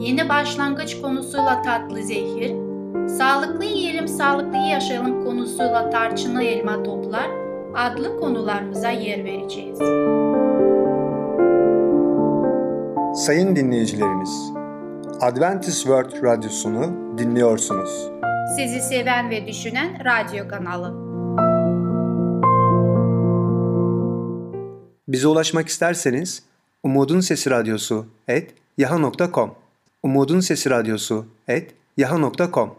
yeni başlangıç konusuyla tatlı zehir, sağlıklı yiyelim sağlıklı yaşayalım konusuyla tarçınlı elma toplar adlı konularımıza yer vereceğiz. Sayın dinleyicilerimiz, Adventist World Radyosunu dinliyorsunuz. Sizi seven ve düşünen radyo kanalı. Bize ulaşmak isterseniz Umutun Sesi Radyosu et yaha.com Umutun Sesi Radyosu et yaha.com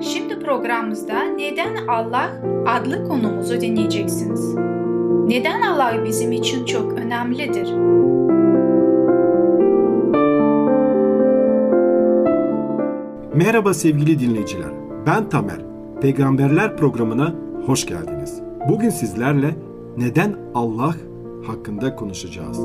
Şimdi programımızda Neden Allah adlı konumuzu dinleyeceksiniz. Neden Allah bizim için çok önemlidir? Merhaba sevgili dinleyiciler. Ben Tamer. Peygamberler programına hoş geldiniz. Bugün sizlerle neden Allah hakkında konuşacağız.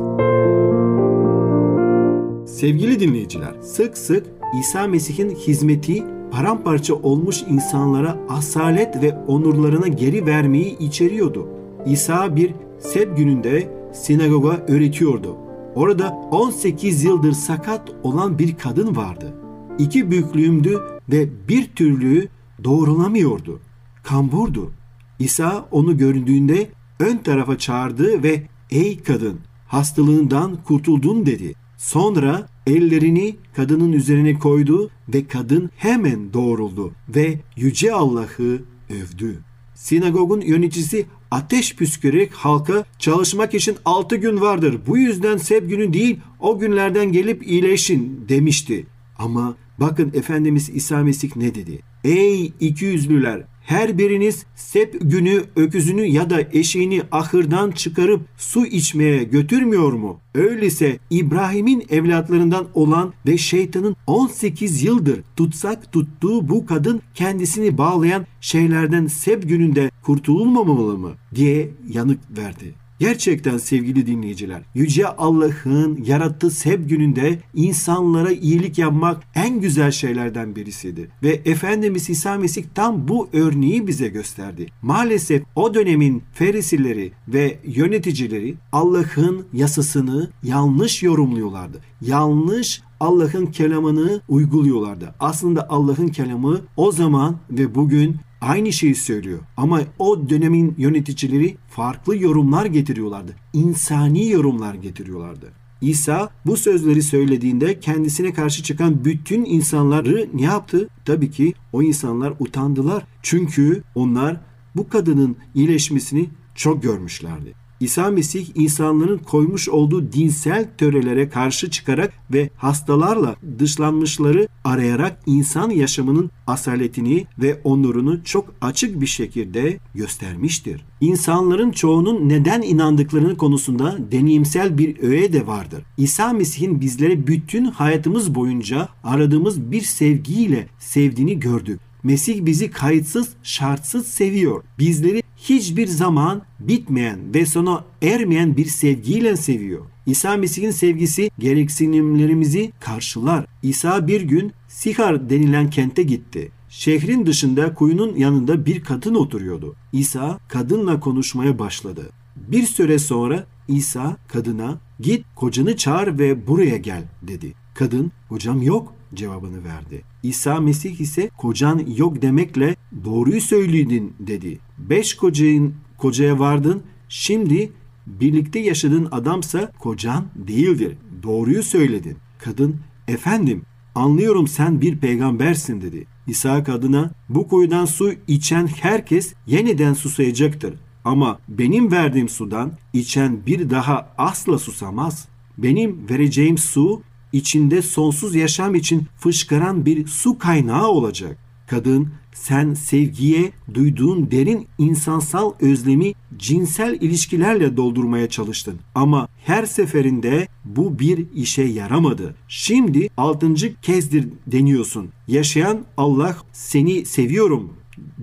Sevgili dinleyiciler, sık sık İsa Mesih'in hizmeti paramparça olmuş insanlara asalet ve onurlarına geri vermeyi içeriyordu. İsa bir seb gününde sinagoga öğretiyordu. Orada 18 yıldır sakat olan bir kadın vardı. İki büyüklüğümdü ve bir türlü doğrulamıyordu. Kamburdu. İsa onu göründüğünde ön tarafa çağırdı ve ''Ey kadın, hastalığından kurtuldun.'' dedi. Sonra ellerini kadının üzerine koydu ve kadın hemen doğruldu ve Yüce Allah'ı övdü. Sinagogun yöneticisi ateş püskürerek halka çalışmak için altı gün vardır. Bu yüzden seb günü değil o günlerden gelip iyileşin demişti. Ama bakın Efendimiz İsa Mesih ne dedi? Ey iki yüzlüler her biriniz sep günü öküzünü ya da eşeğini ahırdan çıkarıp su içmeye götürmüyor mu? Öyleyse İbrahim'in evlatlarından olan ve şeytanın 18 yıldır tutsak tuttuğu bu kadın kendisini bağlayan şeylerden sep gününde kurtululmamalı mı? diye yanık verdi. Gerçekten sevgili dinleyiciler, Yüce Allah'ın yarattığı seb gününde insanlara iyilik yapmak en güzel şeylerden birisidir. Ve Efendimiz İsa Mesih tam bu örneği bize gösterdi. Maalesef o dönemin ferisileri ve yöneticileri Allah'ın yasasını yanlış yorumluyorlardı. Yanlış Allah'ın kelamını uyguluyorlardı. Aslında Allah'ın kelamı o zaman ve bugün aynı şeyi söylüyor. Ama o dönemin yöneticileri farklı yorumlar getiriyorlardı. İnsani yorumlar getiriyorlardı. İsa bu sözleri söylediğinde kendisine karşı çıkan bütün insanları ne yaptı? Tabii ki o insanlar utandılar. Çünkü onlar bu kadının iyileşmesini çok görmüşlerdi. İsa Mesih insanların koymuş olduğu dinsel törelere karşı çıkarak ve hastalarla dışlanmışları arayarak insan yaşamının asaletini ve onurunu çok açık bir şekilde göstermiştir. İnsanların çoğunun neden inandıklarını konusunda deneyimsel bir öğe de vardır. İsa Mesih'in bizlere bütün hayatımız boyunca aradığımız bir sevgiyle sevdiğini gördük. Mesih bizi kayıtsız, şartsız seviyor. Bizleri hiçbir zaman bitmeyen ve sona ermeyen bir sevgiyle seviyor. İsa Mesih'in sevgisi gereksinimlerimizi karşılar. İsa bir gün Sihar denilen kente gitti. Şehrin dışında kuyunun yanında bir kadın oturuyordu. İsa kadınla konuşmaya başladı. Bir süre sonra İsa kadına git kocanı çağır ve buraya gel dedi. Kadın hocam yok cevabını verdi. İsa Mesih ise kocan yok demekle doğruyu söyledin dedi. Beş kocayın, kocaya vardın şimdi birlikte yaşadığın adamsa kocan değildir. Doğruyu söyledin. Kadın efendim anlıyorum sen bir peygambersin dedi. İsa kadına bu kuyudan su içen herkes yeniden susayacaktır. Ama benim verdiğim sudan içen bir daha asla susamaz. Benim vereceğim su içinde sonsuz yaşam için fışkıran bir su kaynağı olacak. Kadın sen sevgiye duyduğun derin insansal özlemi cinsel ilişkilerle doldurmaya çalıştın. Ama her seferinde bu bir işe yaramadı. Şimdi altıncı kezdir deniyorsun. Yaşayan Allah seni seviyorum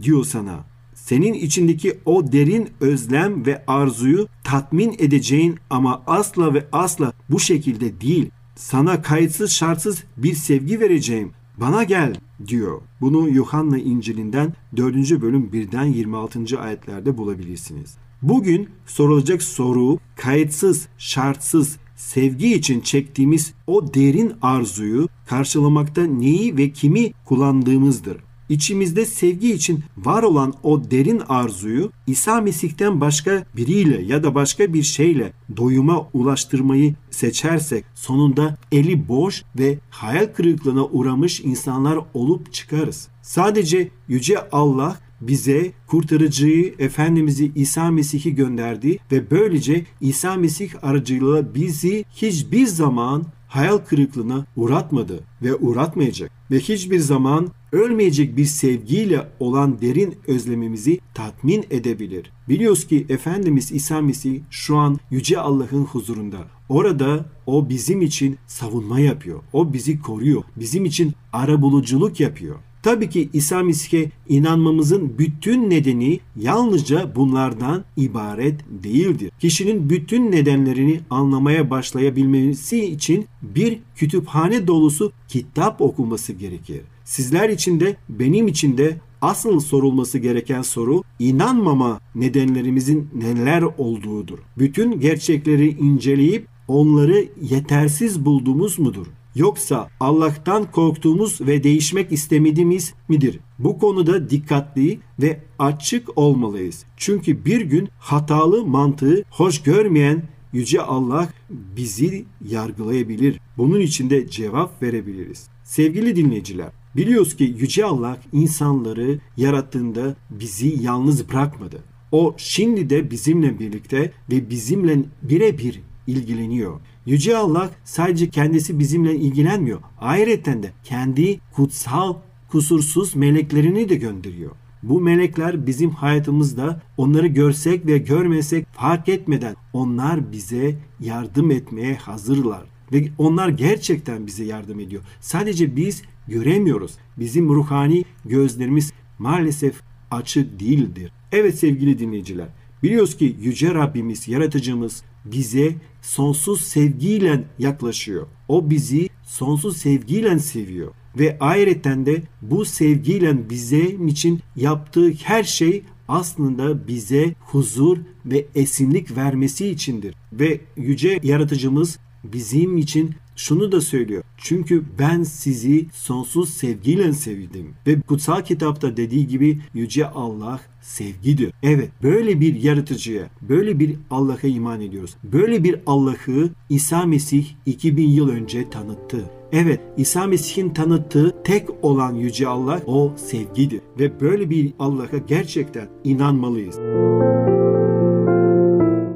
diyor sana. Senin içindeki o derin özlem ve arzuyu tatmin edeceğin ama asla ve asla bu şekilde değil. Sana kayıtsız şartsız bir sevgi vereceğim. Bana gel diyor. Bunu Yuhanna İncil'inden 4. bölüm 1'den 26. ayetlerde bulabilirsiniz. Bugün sorulacak soru kayıtsız, şartsız sevgi için çektiğimiz o derin arzuyu karşılamakta neyi ve kimi kullandığımızdır. İçimizde sevgi için var olan o derin arzuyu İsa Mesih'ten başka biriyle ya da başka bir şeyle doyuma ulaştırmayı seçersek sonunda eli boş ve hayal kırıklığına uğramış insanlar olup çıkarız. Sadece yüce Allah bize kurtarıcıyı Efendimiz'i İsa Mesih'i gönderdi ve böylece İsa Mesih aracılığıyla bizi hiçbir zaman hayal kırıklığına uğratmadı ve uğratmayacak ve hiçbir zaman ölmeyecek bir sevgiyle olan derin özlemimizi tatmin edebilir. Biliyoruz ki Efendimiz İsa Mesih şu an Yüce Allah'ın huzurunda. Orada o bizim için savunma yapıyor. O bizi koruyor. Bizim için arabuluculuk yapıyor. Tabii ki İsa Mesih'e inanmamızın bütün nedeni yalnızca bunlardan ibaret değildir. Kişinin bütün nedenlerini anlamaya başlayabilmesi için bir kütüphane dolusu kitap okuması gerekir. Sizler için de benim için de asıl sorulması gereken soru inanmama nedenlerimizin neler olduğudur. Bütün gerçekleri inceleyip onları yetersiz bulduğumuz mudur? Yoksa Allah'tan korktuğumuz ve değişmek istemediğimiz midir? Bu konuda dikkatli ve açık olmalıyız. Çünkü bir gün hatalı mantığı hoş görmeyen Yüce Allah bizi yargılayabilir. Bunun için de cevap verebiliriz. Sevgili dinleyiciler, biliyoruz ki Yüce Allah insanları yarattığında bizi yalnız bırakmadı. O şimdi de bizimle birlikte ve bizimle birebir ilgileniyor. Yüce Allah sadece kendisi bizimle ilgilenmiyor. Ayrıca de kendi kutsal, kusursuz meleklerini de gönderiyor. Bu melekler bizim hayatımızda onları görsek ve görmesek fark etmeden onlar bize yardım etmeye hazırlar. Ve onlar gerçekten bize yardım ediyor. Sadece biz göremiyoruz. Bizim ruhani gözlerimiz maalesef açık değildir. Evet sevgili dinleyiciler, biliyoruz ki Yüce Rabbimiz, Yaratıcımız bize sonsuz sevgiyle yaklaşıyor. O bizi sonsuz sevgiyle seviyor. Ve ayrıca de bu sevgiyle bizim için yaptığı her şey aslında bize huzur ve esinlik vermesi içindir. Ve yüce yaratıcımız bizim için şunu da söylüyor. Çünkü ben sizi sonsuz sevgiyle sevdim. Ve kutsal kitapta dediği gibi yüce Allah sevgidir. Evet böyle bir yaratıcıya, böyle bir Allah'a iman ediyoruz. Böyle bir Allah'ı İsa Mesih 2000 yıl önce tanıttı. Evet İsa Mesih'in tanıttığı tek olan Yüce Allah o sevgidir. Ve böyle bir Allah'a gerçekten inanmalıyız.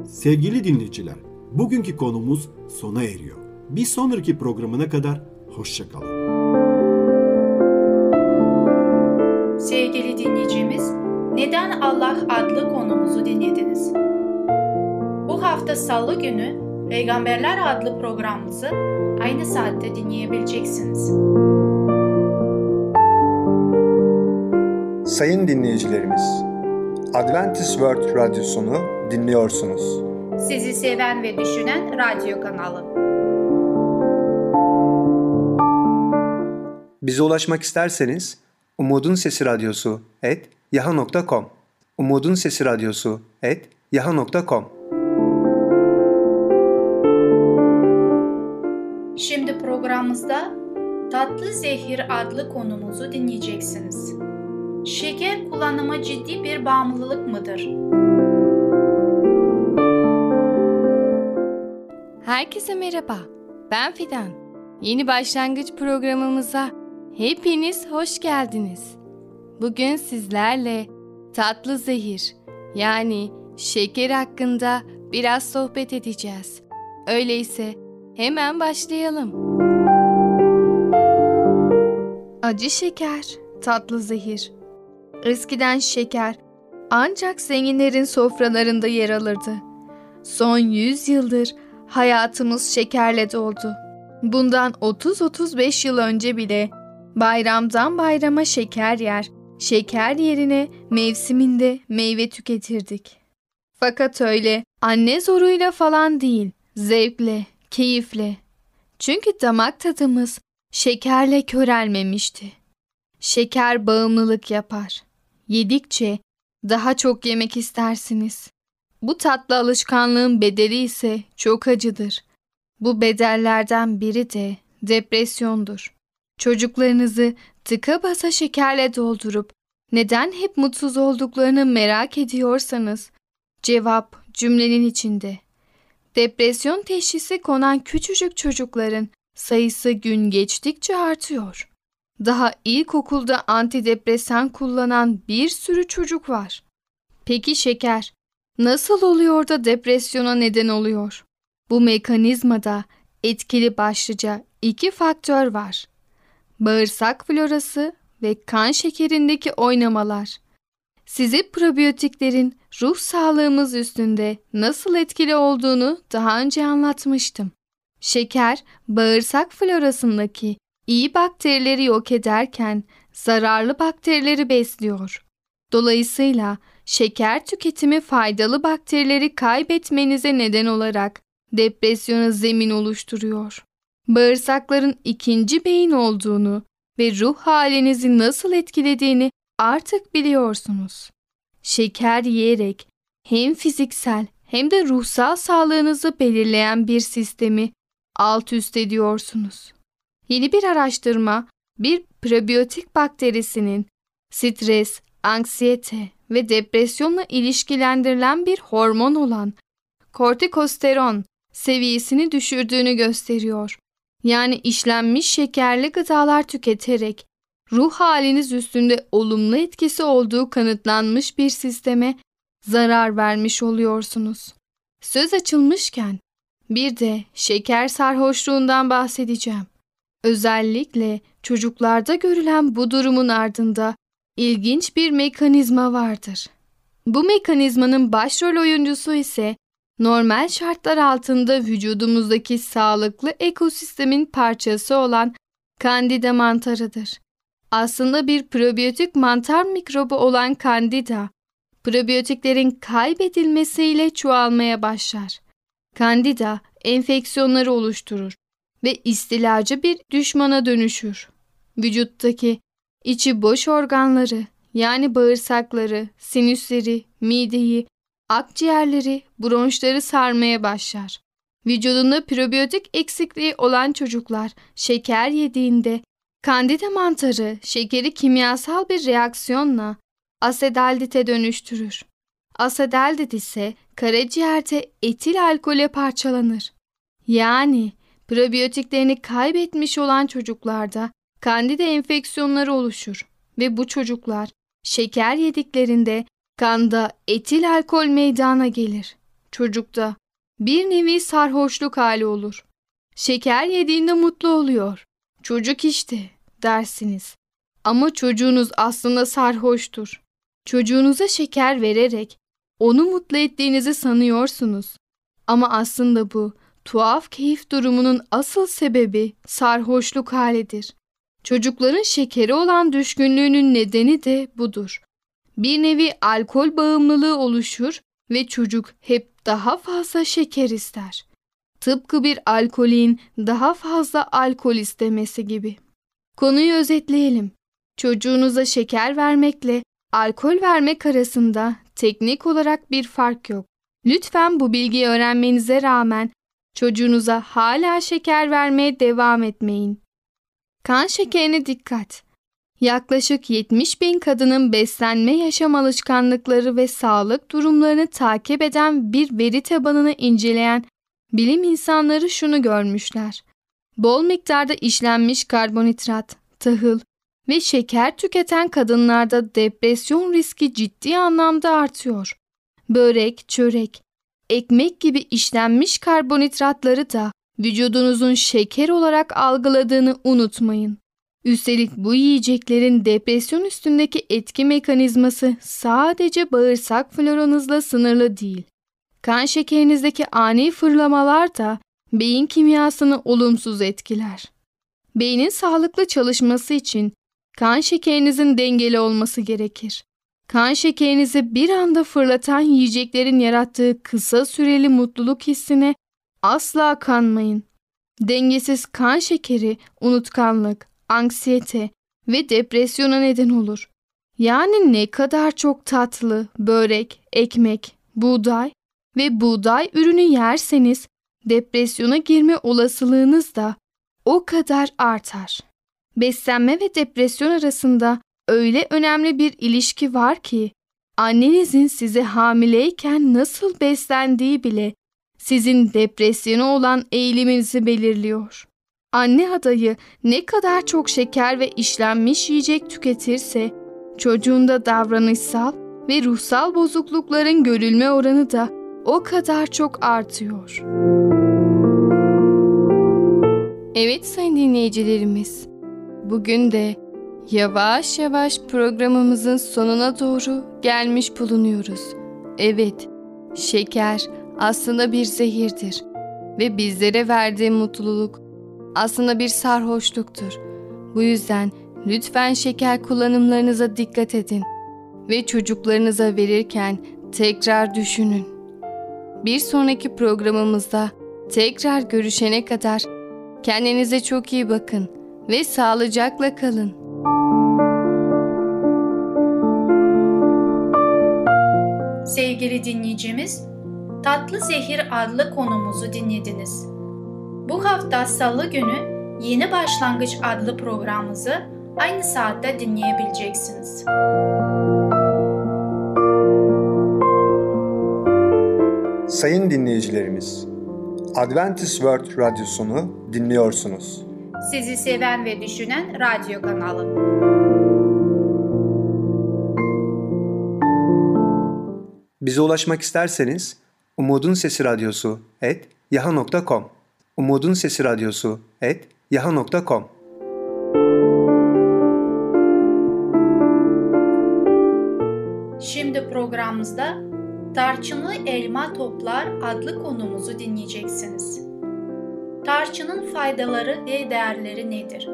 Sevgili dinleyiciler, bugünkü konumuz sona eriyor. Bir sonraki programına kadar hoşçakalın. Sevgili dinleyicimiz, Neden Allah adlı konumuzu dinlediniz. Bu hafta salı günü Peygamberler adlı programımızı aynı saatte dinleyebileceksiniz. Sayın dinleyicilerimiz, Adventist World Radyosunu dinliyorsunuz. Sizi seven ve düşünen radyo kanalı. Bize ulaşmak isterseniz Umutun Sesi Radyosu et yaha.com Umutun Sesi Radyosu et yaha.com Şimdi programımızda Tatlı Zehir adlı konumuzu dinleyeceksiniz. Şeker kullanımı ciddi bir bağımlılık mıdır? Herkese merhaba. Ben Fidan. Yeni başlangıç programımıza hepiniz hoş geldiniz. Bugün sizlerle tatlı zehir yani şeker hakkında biraz sohbet edeceğiz. Öyleyse hemen başlayalım. Acı şeker tatlı zehir. Eskiden şeker ancak zenginlerin sofralarında yer alırdı. Son 100 yıldır hayatımız şekerle doldu. Bundan 30-35 yıl önce bile bayramdan bayrama şeker yer, şeker yerine mevsiminde meyve tüketirdik. Fakat öyle anne zoruyla falan değil, zevkle, keyifle. Çünkü damak tadımız şekerle körelmemişti. Şeker bağımlılık yapar. Yedikçe daha çok yemek istersiniz. Bu tatlı alışkanlığın bedeli ise çok acıdır. Bu bedellerden biri de depresyondur. Çocuklarınızı tıka basa şekerle doldurup neden hep mutsuz olduklarını merak ediyorsanız cevap cümlenin içinde. Depresyon teşhisi konan küçücük çocukların sayısı gün geçtikçe artıyor. Daha ilkokulda antidepresan kullanan bir sürü çocuk var. Peki şeker nasıl oluyor da depresyona neden oluyor? Bu mekanizmada etkili başlıca iki faktör var. Bağırsak florası ve kan şekerindeki oynamalar. Size probiyotiklerin ruh sağlığımız üstünde nasıl etkili olduğunu daha önce anlatmıştım. Şeker, bağırsak florasındaki iyi bakterileri yok ederken zararlı bakterileri besliyor. Dolayısıyla şeker tüketimi faydalı bakterileri kaybetmenize neden olarak depresyona zemin oluşturuyor. Bağırsakların ikinci beyin olduğunu ve ruh halinizi nasıl etkilediğini artık biliyorsunuz. Şeker yiyerek hem fiziksel hem de ruhsal sağlığınızı belirleyen bir sistemi alt üst ediyorsunuz. Yeni bir araştırma bir prebiyotik bakterisinin stres, anksiyete ve depresyonla ilişkilendirilen bir hormon olan kortikosteron seviyesini düşürdüğünü gösteriyor. Yani işlenmiş şekerli gıdalar tüketerek ruh haliniz üstünde olumlu etkisi olduğu kanıtlanmış bir sisteme zarar vermiş oluyorsunuz. Söz açılmışken bir de şeker sarhoşluğundan bahsedeceğim. Özellikle çocuklarda görülen bu durumun ardında ilginç bir mekanizma vardır. Bu mekanizmanın başrol oyuncusu ise normal şartlar altında vücudumuzdaki sağlıklı ekosistemin parçası olan Candida mantarıdır. Aslında bir probiyotik mantar mikrobu olan Candida, probiyotiklerin kaybedilmesiyle çoğalmaya başlar. Candida enfeksiyonları oluşturur ve istilacı bir düşmana dönüşür. Vücuttaki içi boş organları yani bağırsakları, sinüsleri, mideyi, akciğerleri, bronşları sarmaya başlar. Vücudunda probiyotik eksikliği olan çocuklar şeker yediğinde kandida mantarı şekeri kimyasal bir reaksiyonla asedaldite dönüştürür. Asedaldit ise karaciğerde etil alkole parçalanır. Yani probiyotiklerini kaybetmiş olan çocuklarda kandida enfeksiyonları oluşur ve bu çocuklar şeker yediklerinde kanda etil alkol meydana gelir. Çocukta bir nevi sarhoşluk hali olur. Şeker yediğinde mutlu oluyor. Çocuk işte dersiniz. Ama çocuğunuz aslında sarhoştur. Çocuğunuza şeker vererek onu mutlu ettiğinizi sanıyorsunuz. Ama aslında bu tuhaf keyif durumunun asıl sebebi sarhoşluk halidir. Çocukların şekeri olan düşkünlüğünün nedeni de budur. Bir nevi alkol bağımlılığı oluşur ve çocuk hep daha fazla şeker ister. Tıpkı bir alkolin daha fazla alkol istemesi gibi. Konuyu özetleyelim. Çocuğunuza şeker vermekle alkol vermek arasında teknik olarak bir fark yok. Lütfen bu bilgiyi öğrenmenize rağmen çocuğunuza hala şeker vermeye devam etmeyin. Kan şekerine dikkat. Yaklaşık 70 bin kadının beslenme yaşam alışkanlıkları ve sağlık durumlarını takip eden bir veri tabanını inceleyen bilim insanları şunu görmüşler. Bol miktarda işlenmiş karbonhidrat, tahıl ve şeker tüketen kadınlarda depresyon riski ciddi anlamda artıyor. Börek, çörek, ekmek gibi işlenmiş karbonhidratları da vücudunuzun şeker olarak algıladığını unutmayın. Üstelik bu yiyeceklerin depresyon üstündeki etki mekanizması sadece bağırsak floranızla sınırlı değil. Kan şekerinizdeki ani fırlamalar da beyin kimyasını olumsuz etkiler. Beynin sağlıklı çalışması için kan şekerinizin dengeli olması gerekir. Kan şekerinizi bir anda fırlatan yiyeceklerin yarattığı kısa süreli mutluluk hissine asla kanmayın. Dengesiz kan şekeri, unutkanlık, anksiyete ve depresyona neden olur. Yani ne kadar çok tatlı, börek, ekmek, buğday ve buğday ürünü yerseniz depresyona girme olasılığınız da o kadar artar. Beslenme ve depresyon arasında öyle önemli bir ilişki var ki annenizin size hamileyken nasıl beslendiği bile sizin depresyona olan eğiliminizi belirliyor. Anne adayı ne kadar çok şeker ve işlenmiş yiyecek tüketirse çocuğunda davranışsal ve ruhsal bozuklukların görülme oranı da o kadar çok artıyor. Evet sayın dinleyicilerimiz, bugün de yavaş yavaş programımızın sonuna doğru gelmiş bulunuyoruz. Evet, şeker aslında bir zehirdir ve bizlere verdiği mutluluk aslında bir sarhoşluktur. Bu yüzden lütfen şeker kullanımlarınıza dikkat edin ve çocuklarınıza verirken tekrar düşünün. Bir sonraki programımızda tekrar görüşene kadar kendinize çok iyi bakın ve sağlıcakla kalın. Sevgili dinleyicimiz, Tatlı Zehir adlı konumuzu dinlediniz. Bu hafta Salı günü Yeni Başlangıç adlı programımızı aynı saatte dinleyebileceksiniz. Sayın dinleyicilerimiz, Adventist World Radyosunu dinliyorsunuz. Sizi seven ve düşünen radyo kanalı. Bize ulaşmak isterseniz Umutun Sesi Radyosu et yaha.com Umutun Sesi Radyosu et yaha.com Şimdi programımızda Tarçınlı Elma Toplar adlı konumuzu dinleyeceksiniz. Tarçının faydaları ve değerleri nedir?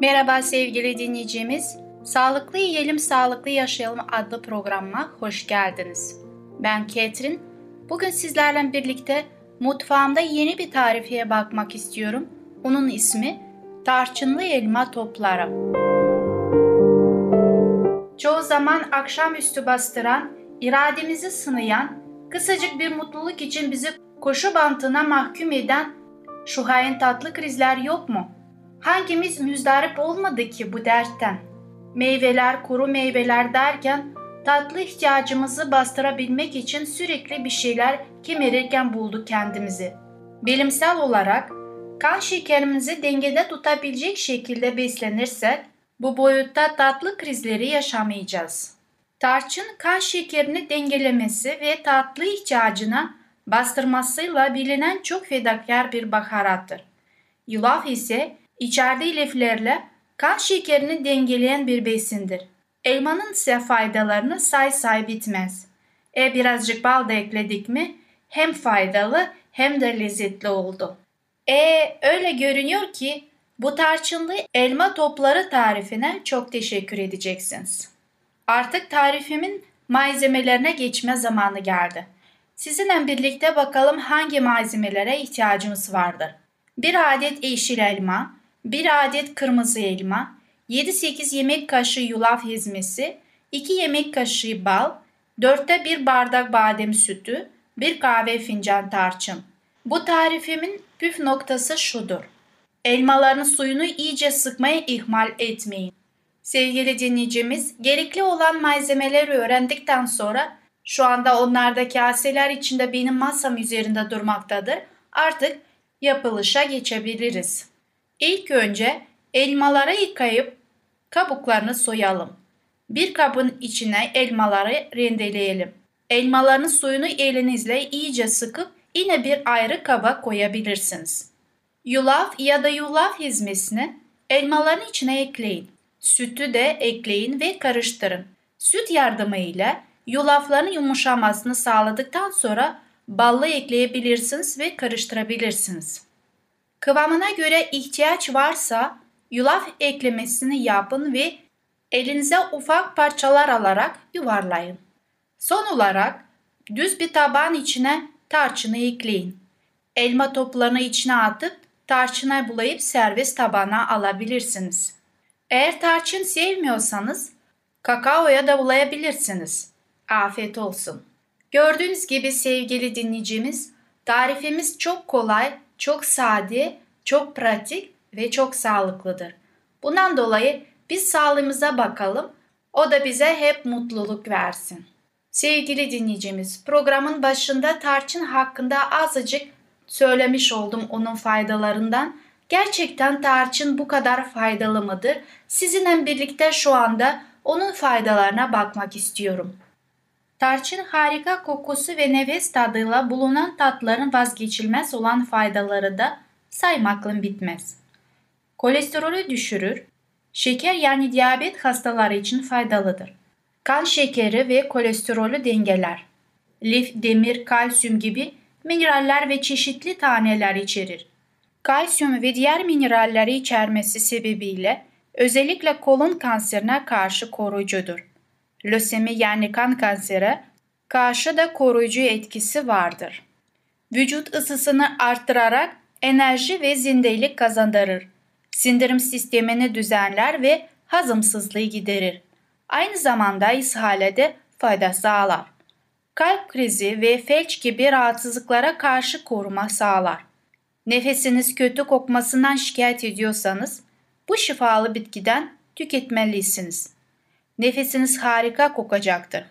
Merhaba sevgili dinleyicimiz. Sağlıklı Yiyelim Sağlıklı Yaşayalım adlı programıma hoş geldiniz. Ben Ketrin. Bugün sizlerle birlikte mutfağımda yeni bir tarifeye bakmak istiyorum. Onun ismi tarçınlı elma topları. Çoğu zaman akşamüstü bastıran, irademizi sınayan, kısacık bir mutluluk için bizi koşu bantına mahkum eden şu hain tatlı krizler yok mu? Hangimiz müzdarip olmadı ki bu dertten? Meyveler, kuru meyveler derken tatlı ihtiyacımızı bastırabilmek için sürekli bir şeyler kemirirken bulduk kendimizi. Bilimsel olarak kan şekerimizi dengede tutabilecek şekilde beslenirsek bu boyutta tatlı krizleri yaşamayacağız. Tarçın kan şekerini dengelemesi ve tatlı ihtiyacına bastırmasıyla bilinen çok fedakar bir baharattır. Yulaf ise içerdiği liflerle kan şekerini dengeleyen bir besindir. Elmanın ise faydalarını say say bitmez. E birazcık bal da ekledik mi hem faydalı hem de lezzetli oldu. E öyle görünüyor ki bu tarçınlı elma topları tarifine çok teşekkür edeceksiniz. Artık tarifimin malzemelerine geçme zamanı geldi. Sizinle birlikte bakalım hangi malzemelere ihtiyacımız vardır. Bir adet yeşil elma, bir adet kırmızı elma, 7-8 yemek kaşığı yulaf hizmesi, 2 yemek kaşığı bal, 4'te 1 bardak badem sütü, 1 kahve fincan tarçın. Bu tarifimin püf noktası şudur. Elmaların suyunu iyice sıkmaya ihmal etmeyin. Sevgili dinleyicimiz, gerekli olan malzemeleri öğrendikten sonra şu anda onlarda kaseler içinde benim masam üzerinde durmaktadır. Artık yapılışa geçebiliriz. İlk önce elmaları yıkayıp kabuklarını soyalım. Bir kabın içine elmaları rendeleyelim. Elmaların suyunu elinizle iyice sıkıp yine bir ayrı kaba koyabilirsiniz. Yulaf ya da yulaf hizmesini elmaların içine ekleyin. Sütü de ekleyin ve karıştırın. Süt yardımıyla yulafların yumuşamasını sağladıktan sonra ballı ekleyebilirsiniz ve karıştırabilirsiniz. Kıvamına göre ihtiyaç varsa yulaf eklemesini yapın ve elinize ufak parçalar alarak yuvarlayın. Son olarak düz bir tabağın içine tarçını ekleyin. Elma toplarını içine atıp tarçına bulayıp servis tabağına alabilirsiniz. Eğer tarçın sevmiyorsanız kakaoya da bulayabilirsiniz. Afiyet olsun. Gördüğünüz gibi sevgili dinleyicimiz, tarifimiz çok kolay, çok sade, çok pratik ve çok sağlıklıdır. Bundan dolayı biz sağlığımıza bakalım, o da bize hep mutluluk versin. Sevgili dinleyicimiz, programın başında tarçın hakkında azıcık söylemiş oldum onun faydalarından. Gerçekten tarçın bu kadar faydalı mıdır? Sizinle birlikte şu anda onun faydalarına bakmak istiyorum. Tarçın harika kokusu ve nefes tadıyla bulunan tatların vazgeçilmez olan faydaları da saymakla bitmez. Kolesterolü düşürür, şeker yani diyabet hastaları için faydalıdır. Kan şekeri ve kolesterolü dengeler. Lif, demir, kalsiyum gibi mineraller ve çeşitli taneler içerir. Kalsiyum ve diğer mineralleri içermesi sebebiyle özellikle kolon kanserine karşı koruyucudur. Lösemi yani kan kanseri karşı da koruyucu etkisi vardır. Vücut ısısını arttırarak enerji ve zindelik kazandırır. Sindirim sistemini düzenler ve hazımsızlığı giderir. Aynı zamanda ishale de fayda sağlar. Kalp krizi ve felç gibi rahatsızlıklara karşı koruma sağlar. Nefesiniz kötü kokmasından şikayet ediyorsanız bu şifalı bitkiden tüketmelisiniz. Nefesiniz harika kokacaktır.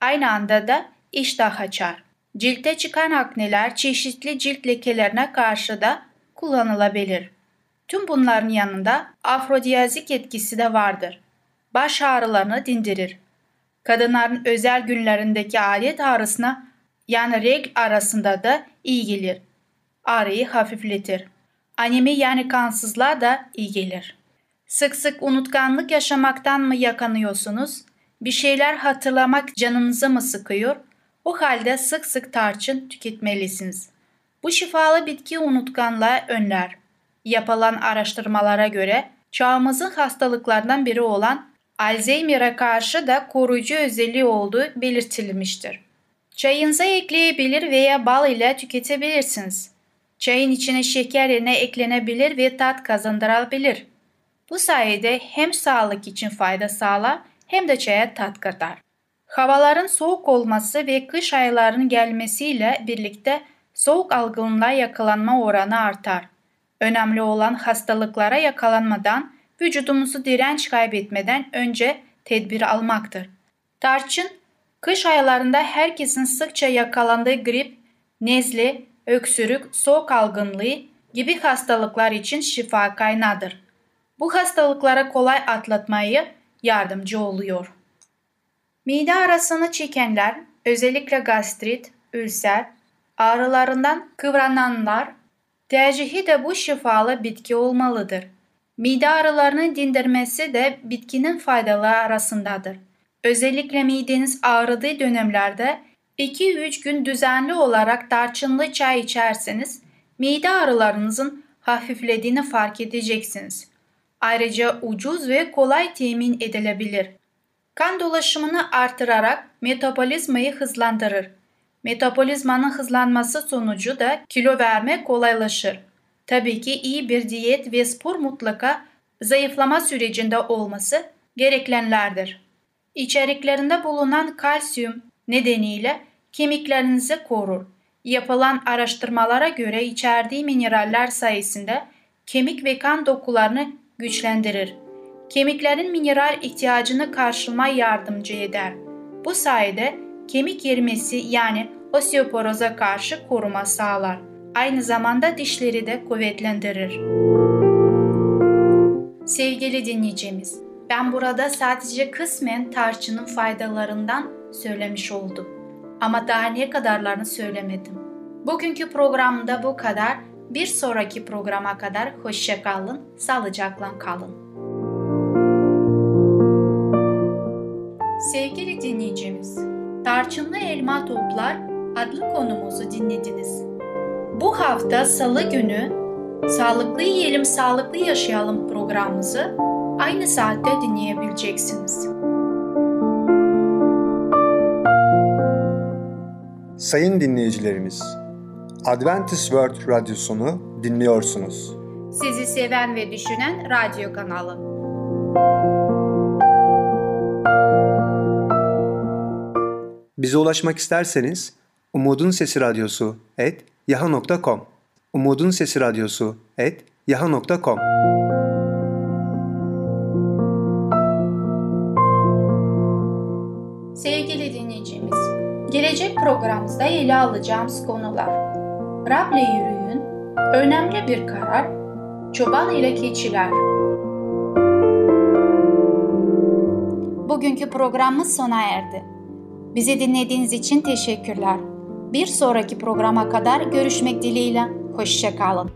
Aynı anda da iştah açar. Ciltte çıkan akneler çeşitli cilt lekelerine karşı da kullanılabilir. Tüm bunların yanında afrodiyazik etkisi de vardır. Baş ağrılarını dindirir. Kadınların özel günlerindeki adet ağrısına yani regl arasında da iyi gelir. Ağrıyı hafifletir. Anemi yani kansızlığa da iyi gelir. Sık sık unutkanlık yaşamaktan mı yakanıyorsunuz? Bir şeyler hatırlamak canınızı mı sıkıyor? O halde sık sık tarçın tüketmelisiniz. Bu şifalı bitki unutkanlığı önler. Yapılan araştırmalara göre çağımızın hastalıklardan biri olan Alzheimer'a karşı da koruyucu özelliği olduğu belirtilmiştir. Çayınıza ekleyebilir veya bal ile tüketebilirsiniz. Çayın içine şeker yerine eklenebilir ve tat kazandırabilir. Bu sayede hem sağlık için fayda sağlar hem de çaya tat katar. Havaların soğuk olması ve kış aylarının gelmesiyle birlikte soğuk algınlığa yakalanma oranı artar. Önemli olan hastalıklara yakalanmadan, vücudumuzu direnç kaybetmeden önce tedbir almaktır. Tarçın, kış aylarında herkesin sıkça yakalandığı grip, nezle, öksürük, soğuk algınlığı gibi hastalıklar için şifa kaynağıdır. Bu hastalıklara kolay atlatmayı yardımcı oluyor. Mide arasını çekenler, özellikle gastrit, ülser, ağrılarından kıvrananlar tercihi de bu şifalı bitki olmalıdır. Mide ağrılarını dindirmesi de bitkinin faydaları arasındadır. Özellikle mideniz ağrıdığı dönemlerde 2-3 gün düzenli olarak tarçınlı çay içerseniz mide ağrılarınızın hafiflediğini fark edeceksiniz. Ayrıca ucuz ve kolay temin edilebilir. Kan dolaşımını artırarak metabolizmayı hızlandırır. Metabolizmanın hızlanması sonucu da kilo verme kolaylaşır. Tabii ki iyi bir diyet ve spor mutlaka zayıflama sürecinde olması gereklenlerdir. İçeriklerinde bulunan kalsiyum nedeniyle kemiklerinizi korur. Yapılan araştırmalara göre içerdiği mineraller sayesinde kemik ve kan dokularını güçlendirir. Kemiklerin mineral ihtiyacını karşılamaya yardımcı eder. Bu sayede kemik erimesi yani osteoporoza karşı koruma sağlar. Aynı zamanda dişleri de kuvvetlendirir. Sevgili dinleyicimiz, ben burada sadece kısmen tarçının faydalarından söylemiş oldum. Ama daha ne kadarlarını söylemedim. Bugünkü programda bu kadar. Bir sonraki programa kadar hoşça kalın, sağlıcakla kalın. Sevgili dinleyicimiz, Tarçınlı Elma Toplar adlı konumuzu dinlediniz. Bu hafta Salı günü Sağlıklı Yiyelim Sağlıklı Yaşayalım programımızı aynı saatte dinleyebileceksiniz. Sayın dinleyicilerimiz, Adventist World Radyosunu dinliyorsunuz. Sizi seven ve düşünen radyo kanalı. Bize ulaşmak isterseniz Umutun Sesi Radyosu et yaha.com Umutun Sesi Radyosu et yaha.com Sevgili dinleyicimiz, gelecek programımızda ele alacağımız konular Rab'le yürüyün, önemli bir karar, çoban ile keçiler. Bugünkü programımız sona erdi. Bizi dinlediğiniz için teşekkürler. Bir sonraki programa kadar görüşmek dileğiyle. Hoşçakalın.